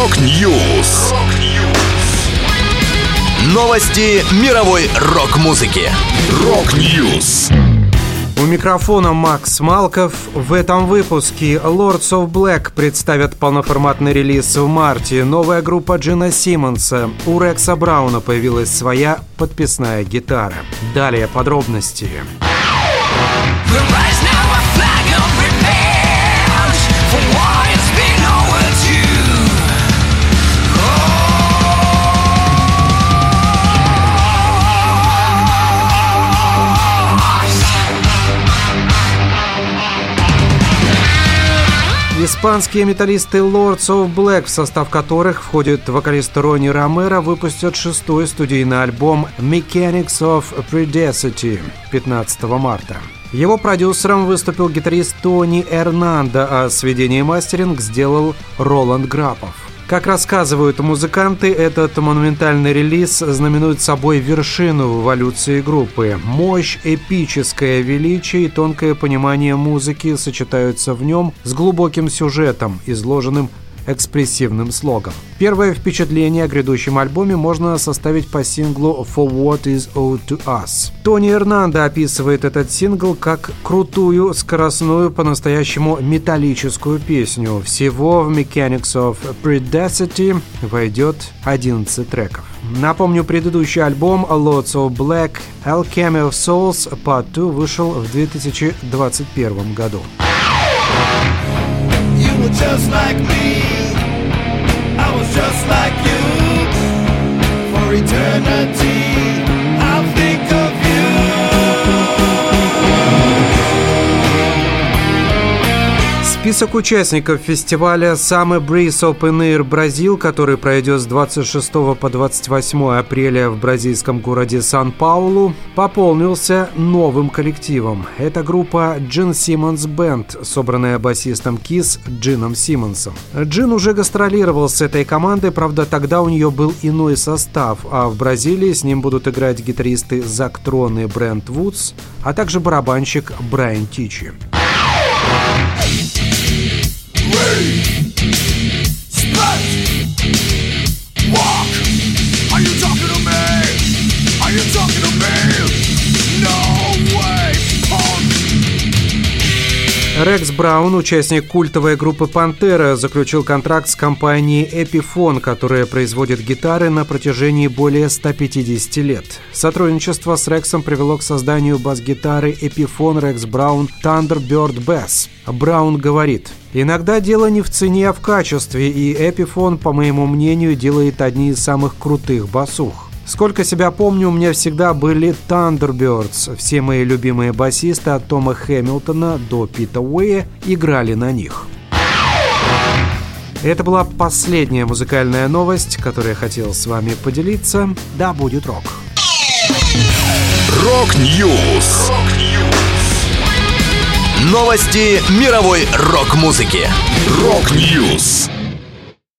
Rock News. Новости мировой рок-музыки. Rock News. У микрофона Макс Малков. В этом выпуске Lords of Black представят полноформатный релиз в марте. Новая группа Джина Симмонса. У Рекса Брауна появилась своя подписная гитара. Далее подробности. Подробности. Испанские металлисты Lords of Black, в состав которых входит вокалист Ронни Ромеро, выпустят шестой студийный альбом Mechanics of Predacity 15 марта. Его продюсером выступил гитарист Тони Эрнандо, а сведение мастеринг сделал Роланд Грапов. Как рассказывают музыканты, этот монументальный релиз знаменует собой вершину в эволюции группы. Мощь, эпическое величие и тонкое понимание музыки сочетаются в нем с глубоким сюжетом, изложенным экспрессивным слогом. Первое впечатление о грядущем альбоме можно составить по синглу «For What Is Owed To Us». Тони Эрнандо описывает этот сингл как крутую, скоростную, по-настоящему металлическую песню. Всего в Mechanics of Predacity войдет 11 треков. Напомню, предыдущий альбом Lots of Black Alchemy of Souls Part 2 вышел в 2021 году. You were just like me. Список участников фестиваля Summer Breeze Open Air Бразил, который пройдет с 26 по 28 апреля в бразильском городе Сан-Паулу, пополнился новым коллективом. Это группа Джин Симмонс Бенд, собранная басистом Кис Джином Симмонсом. Джин уже гастролировал с этой командой, правда тогда у нее был иной состав, а в Бразилии с ним будут играть гитаристы Зак Трон и Брент Вудс, а также барабанщик Брайан Тичи. We Рекс Браун, участник культовой группы «Пантера», заключил контракт с компанией Epiphone, которая производит гитары на протяжении более 150 лет. Сотрудничество с Рексом привело к созданию бас-гитары Epiphone Rex Brown Thunderbird Bass. Браун говорит, «Иногда дело не в цене, а в качестве, и Epiphone, по моему мнению, делает одни из самых крутых басух. Сколько себя помню, у меня всегда были Thunderbirds. Все мои любимые басисты от Тома Хэмилтона до Пита Уэя играли на них. Это была последняя музыкальная новость, которую я хотел с вами поделиться. Да, будет рок. Rock News. Новости мировой рок-музыки. Rock News.